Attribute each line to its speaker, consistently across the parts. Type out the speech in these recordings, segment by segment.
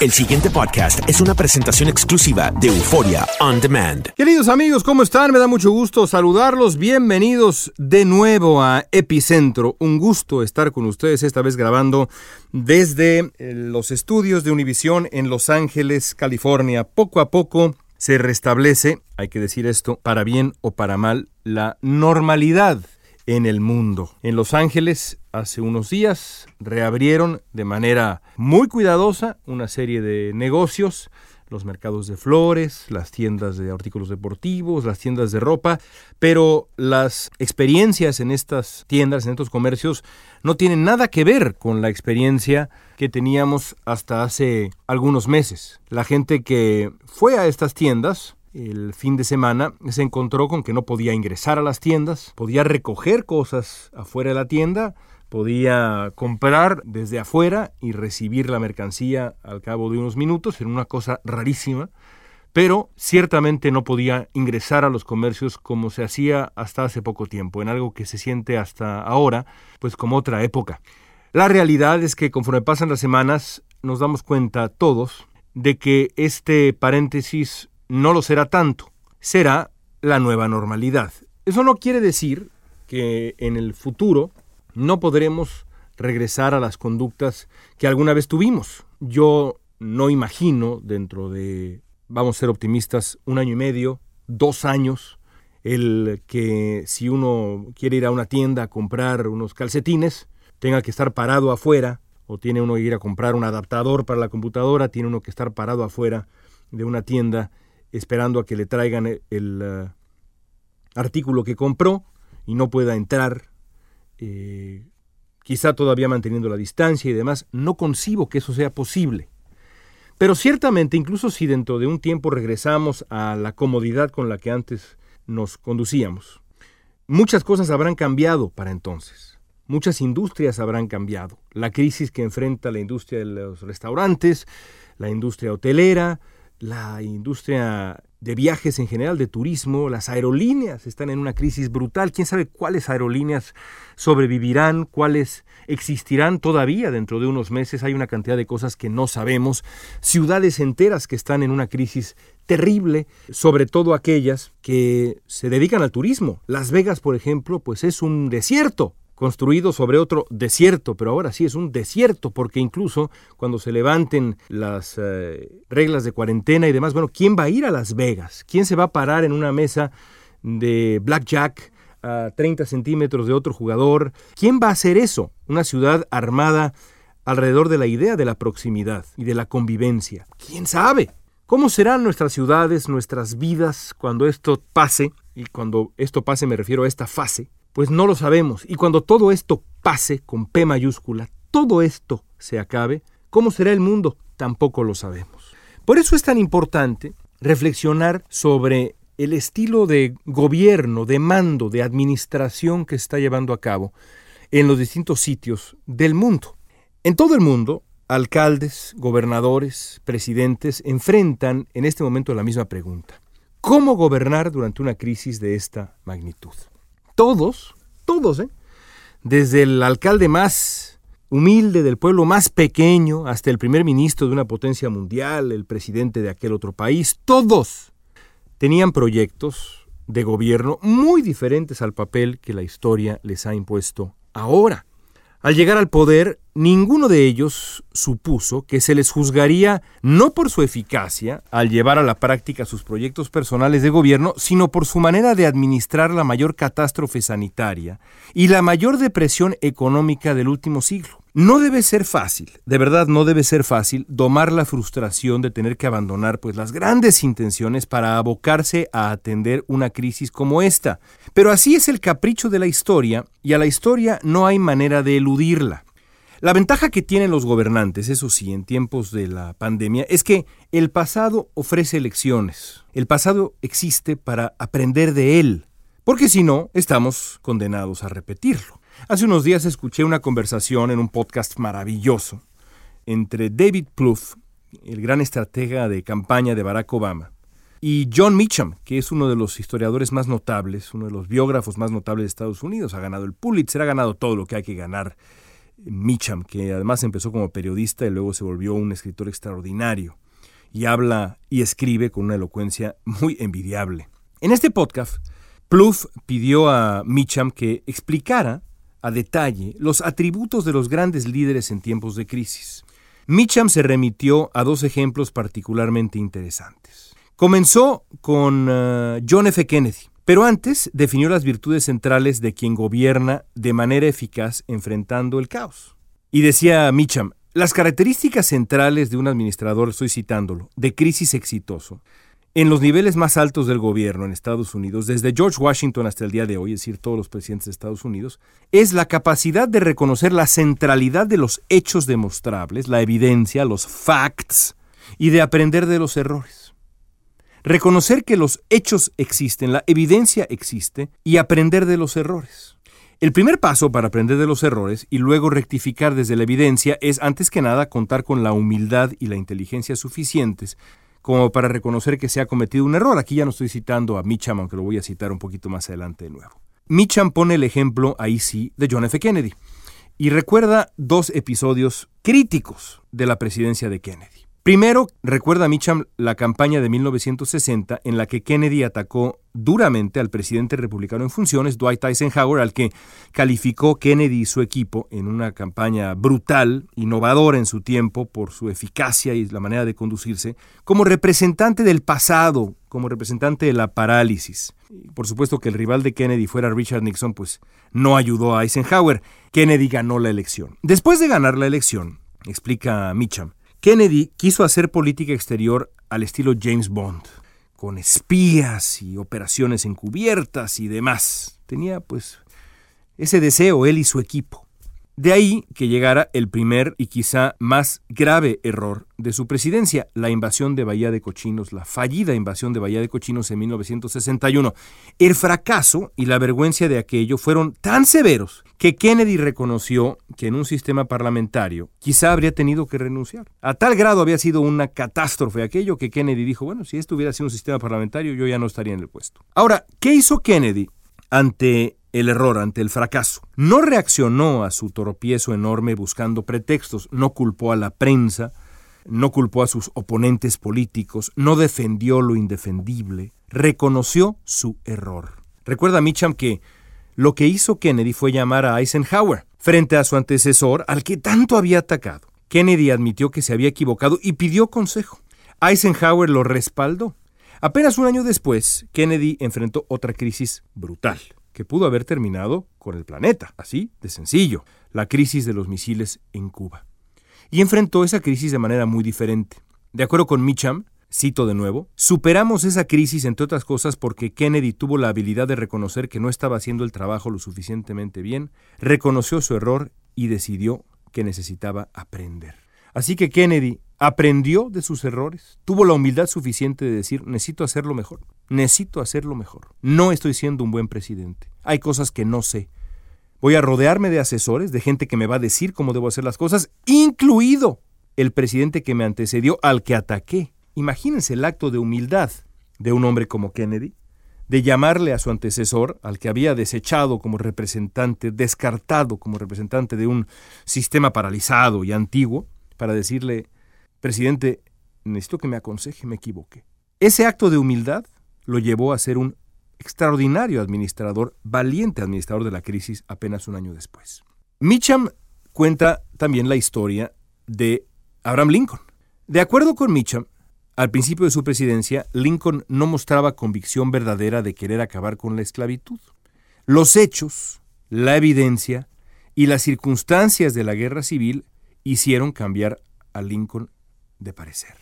Speaker 1: El siguiente podcast es una presentación exclusiva de Euforia On Demand.
Speaker 2: Queridos amigos, ¿cómo están? Me da mucho gusto saludarlos. Bienvenidos de nuevo a Epicentro. Un gusto estar con ustedes, esta vez grabando desde eh, los estudios de Univisión en Los Ángeles, California. Poco a poco se restablece, hay que decir esto, para bien o para mal, la normalidad en el mundo. En Los Ángeles, hace unos días, reabrieron de manera muy cuidadosa una serie de negocios, los mercados de flores, las tiendas de artículos deportivos, las tiendas de ropa, pero las experiencias en estas tiendas, en estos comercios, no tienen nada que ver con la experiencia que teníamos hasta hace algunos meses. La gente que fue a estas tiendas el fin de semana se encontró con que no podía ingresar a las tiendas, podía recoger cosas afuera de la tienda, podía comprar desde afuera y recibir la mercancía al cabo de unos minutos, era una cosa rarísima, pero ciertamente no podía ingresar a los comercios como se hacía hasta hace poco tiempo, en algo que se siente hasta ahora, pues como otra época. La realidad es que conforme pasan las semanas nos damos cuenta todos de que este paréntesis no lo será tanto, será la nueva normalidad. Eso no quiere decir que en el futuro no podremos regresar a las conductas que alguna vez tuvimos. Yo no imagino dentro de, vamos a ser optimistas, un año y medio, dos años, el que si uno quiere ir a una tienda a comprar unos calcetines, tenga que estar parado afuera, o tiene uno que ir a comprar un adaptador para la computadora, tiene uno que estar parado afuera de una tienda esperando a que le traigan el, uh, artículo que compró y no pueda entrar, eh, quizá todavía manteniendo la distancia y demás, no concibo que eso sea posible. Pero ciertamente, incluso si dentro de un tiempo regresamos a la comodidad con la que antes nos conducíamos, muchas cosas habrán cambiado para entonces. Muchas industrias habrán cambiado. La crisis que enfrenta la industria de los restaurantes, la industria hotelera, la industria de viajes en general, de turismo, las aerolíneas están en una crisis brutal. ¿Quién sabe cuáles aerolíneas sobrevivirán, cuáles existirán todavía dentro de unos meses? Hay una cantidad de cosas que no sabemos. Ciudades enteras que están en una crisis terrible, sobre todo aquellas que se dedican al turismo. Las Vegas, por ejemplo, pues es un desierto construido sobre otro desierto, pero ahora sí es un desierto, porque incluso cuando se levanten las eh, reglas de cuarentena y demás, bueno, ¿quién va a ir a Las Vegas? ¿Quién se va a parar en una mesa de blackjack a 30 centímetros de otro jugador? ¿Quién va a hacer eso? Una ciudad armada alrededor de la idea de la proximidad y de la convivencia. ¿Quién sabe? ¿Cómo serán nuestras ciudades, nuestras vidas cuando esto pase? Y cuando esto pase me refiero a esta fase pues no lo sabemos. Y cuando todo esto pase con P mayúscula, todo esto se acabe, ¿cómo será el mundo? Tampoco lo sabemos. Por eso es tan importante reflexionar sobre el estilo de gobierno, de mando, de administración que está llevando a cabo en los distintos sitios del mundo. En todo el mundo alcaldes, gobernadores, presidentes enfrentan en este momento la misma pregunta. ¿Cómo gobernar durante una crisis de esta magnitud? Todos, todos, ¿eh? desde el alcalde más humilde del pueblo más pequeño hasta el primer ministro de una potencia mundial, el presidente de aquel otro país, todos tenían proyectos de gobierno muy diferentes al papel que la historia les ha impuesto ahora. Al llegar al poder, ninguno de ellos supuso que se les juzgaría no por su eficacia al llevar a la práctica sus proyectos personales de gobierno, sino por su manera de administrar la mayor catástrofe sanitaria y la mayor depresión económica del último siglo. No debe ser fácil, de verdad no debe ser fácil domar la frustración de tener que abandonar pues las grandes intenciones para abocarse a atender una crisis como esta. Pero así es el capricho de la historia y a la historia no hay manera de eludirla. La ventaja que tienen los gobernantes, eso sí, en tiempos de la pandemia, es que el pasado ofrece lecciones. El pasado existe para aprender de él, porque si no, estamos condenados a repetirlo. Hace unos días escuché una conversación en un podcast maravilloso entre David Plouffe, el gran estratega de campaña de Barack Obama, y John Meacham, que es uno de los historiadores más notables, uno de los biógrafos más notables de Estados Unidos. Ha ganado el Pulitzer, ha ganado todo lo que hay que ganar. Meacham, que además empezó como periodista y luego se volvió un escritor extraordinario. Y habla y escribe con una elocuencia muy envidiable. En este podcast, Plouffe pidió a Meacham que explicara a detalle los atributos de los grandes líderes en tiempos de crisis. Meacham se remitió a dos ejemplos particularmente interesantes. Comenzó con uh, John F. Kennedy, pero antes definió las virtudes centrales de quien gobierna de manera eficaz enfrentando el caos. Y decía Meacham, las características centrales de un administrador, estoy citándolo, de crisis exitoso, en los niveles más altos del gobierno en Estados Unidos, desde George Washington hasta el día de hoy, es decir, todos los presidentes de Estados Unidos, es la capacidad de reconocer la centralidad de los hechos demostrables, la evidencia, los facts, y de aprender de los errores. Reconocer que los hechos existen, la evidencia existe, y aprender de los errores. El primer paso para aprender de los errores y luego rectificar desde la evidencia es, antes que nada, contar con la humildad y la inteligencia suficientes como para reconocer que se ha cometido un error. Aquí ya no estoy citando a Mitcham, aunque lo voy a citar un poquito más adelante de nuevo. Mitcham pone el ejemplo, ahí sí, de John F. Kennedy y recuerda dos episodios críticos de la presidencia de Kennedy. Primero, recuerda Mitcham la campaña de 1960 en la que Kennedy atacó duramente al presidente republicano en funciones, Dwight Eisenhower, al que calificó Kennedy y su equipo en una campaña brutal, innovadora en su tiempo por su eficacia y la manera de conducirse, como representante del pasado, como representante de la parálisis. Por supuesto que el rival de Kennedy fuera Richard Nixon, pues no ayudó a Eisenhower. Kennedy ganó la elección. Después de ganar la elección, explica Mitcham, Kennedy quiso hacer política exterior al estilo James Bond, con espías y operaciones encubiertas y demás. Tenía pues ese deseo él y su equipo. De ahí que llegara el primer y quizá más grave error de su presidencia, la invasión de Bahía de Cochinos, la fallida invasión de Bahía de Cochinos en 1961. El fracaso y la vergüenza de aquello fueron tan severos que Kennedy reconoció que en un sistema parlamentario quizá habría tenido que renunciar. A tal grado había sido una catástrofe aquello que Kennedy dijo, bueno, si esto hubiera sido un sistema parlamentario yo ya no estaría en el puesto. Ahora, ¿qué hizo Kennedy ante el error, ante el fracaso. No reaccionó a su tropiezo enorme buscando pretextos, no culpó a la prensa, no culpó a sus oponentes políticos, no defendió lo indefendible, reconoció su error. Recuerda Mitcham que lo que hizo Kennedy fue llamar a Eisenhower frente a su antecesor al que tanto había atacado. Kennedy admitió que se había equivocado y pidió consejo. Eisenhower lo respaldó. Apenas un año después, Kennedy enfrentó otra crisis brutal que pudo haber terminado con el planeta, así de sencillo, la crisis de los misiles en Cuba. Y enfrentó esa crisis de manera muy diferente. De acuerdo con Mitcham, cito de nuevo, superamos esa crisis entre otras cosas porque Kennedy tuvo la habilidad de reconocer que no estaba haciendo el trabajo lo suficientemente bien, reconoció su error y decidió que necesitaba aprender. Así que Kennedy aprendió de sus errores, tuvo la humildad suficiente de decir, necesito hacerlo mejor, necesito hacerlo mejor. No estoy siendo un buen presidente. Hay cosas que no sé. Voy a rodearme de asesores, de gente que me va a decir cómo debo hacer las cosas, incluido el presidente que me antecedió al que ataqué. Imagínense el acto de humildad de un hombre como Kennedy, de llamarle a su antecesor, al que había desechado como representante, descartado como representante de un sistema paralizado y antiguo, para decirle, presidente, necesito que me aconseje, me equivoqué. Ese acto de humildad lo llevó a ser un extraordinario administrador, valiente administrador de la crisis apenas un año después. Mitcham cuenta también la historia de Abraham Lincoln. De acuerdo con Mitcham, al principio de su presidencia, Lincoln no mostraba convicción verdadera de querer acabar con la esclavitud. Los hechos, la evidencia y las circunstancias de la guerra civil hicieron cambiar a Lincoln de parecer.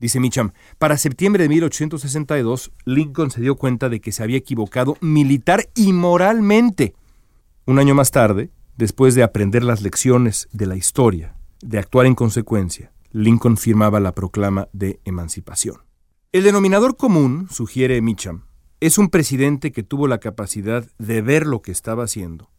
Speaker 2: Dice Mitcham, para septiembre de 1862, Lincoln se dio cuenta de que se había equivocado militar y moralmente. Un año más tarde, después de aprender las lecciones de la historia, de actuar en consecuencia, Lincoln firmaba la proclama de emancipación. El denominador común, sugiere Mitcham, es un presidente que tuvo la capacidad de ver lo que estaba haciendo,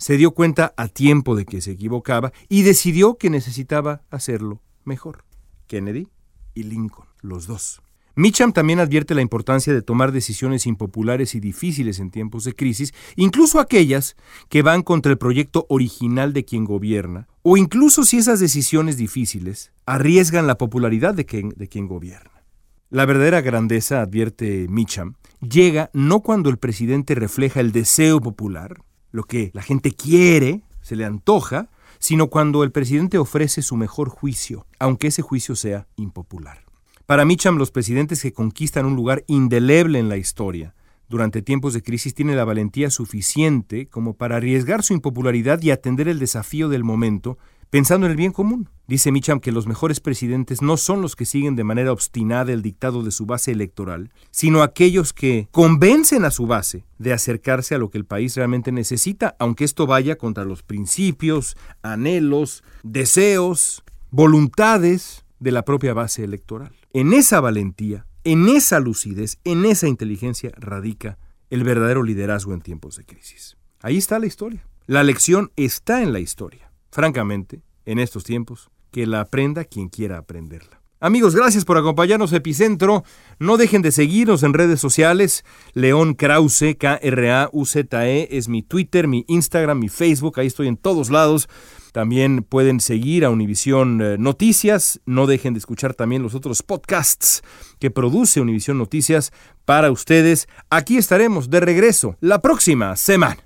Speaker 2: se dio cuenta a tiempo de que se equivocaba y decidió que necesitaba hacerlo mejor. Kennedy y Lincoln, los dos. Mitcham también advierte la importancia de tomar decisiones impopulares y difíciles en tiempos de crisis, incluso aquellas que van contra el proyecto original de quien gobierna, o incluso si esas decisiones difíciles arriesgan la popularidad de quien, de quien gobierna. La verdadera grandeza, advierte Mitcham, llega no cuando el presidente refleja el deseo popular, lo que la gente quiere, se le antoja, sino cuando el presidente ofrece su mejor juicio, aunque ese juicio sea impopular. Para Mitcham, los presidentes que conquistan un lugar indeleble en la historia durante tiempos de crisis tienen la valentía suficiente como para arriesgar su impopularidad y atender el desafío del momento pensando en el bien común. Dice Mitcham que los mejores presidentes no son los que siguen de manera obstinada el dictado de su base electoral, sino aquellos que convencen a su base de acercarse a lo que el país realmente necesita, aunque esto vaya contra los principios, anhelos, deseos, voluntades de la propia base electoral. En esa valentía, en esa lucidez, en esa inteligencia radica el verdadero liderazgo en tiempos de crisis. Ahí está la historia. La lección está en la historia francamente, en estos tiempos, que la aprenda quien quiera aprenderla. Amigos, gracias por acompañarnos Epicentro. No dejen de seguirnos en redes sociales. León Krause, K-R-A-U-Z-E, es mi Twitter, mi Instagram, mi Facebook. Ahí estoy en todos lados. También pueden seguir a Univisión eh, Noticias. No dejen de escuchar también los otros podcasts que produce Univisión Noticias para ustedes. Aquí estaremos de regreso la próxima semana.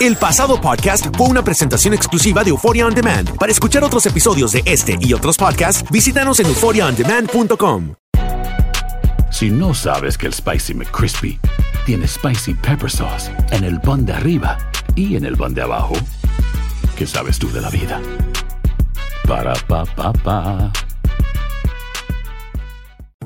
Speaker 1: El pasado podcast fue una presentación exclusiva de Euphoria On Demand. Para escuchar otros episodios de este y otros podcasts, visítanos en euphoriaondemand.com.
Speaker 3: Si no sabes que el Spicy McCrispy tiene Spicy Pepper Sauce en el pan de arriba y en el pan de abajo, ¿qué sabes tú de la vida? Para, pa, pa, pa.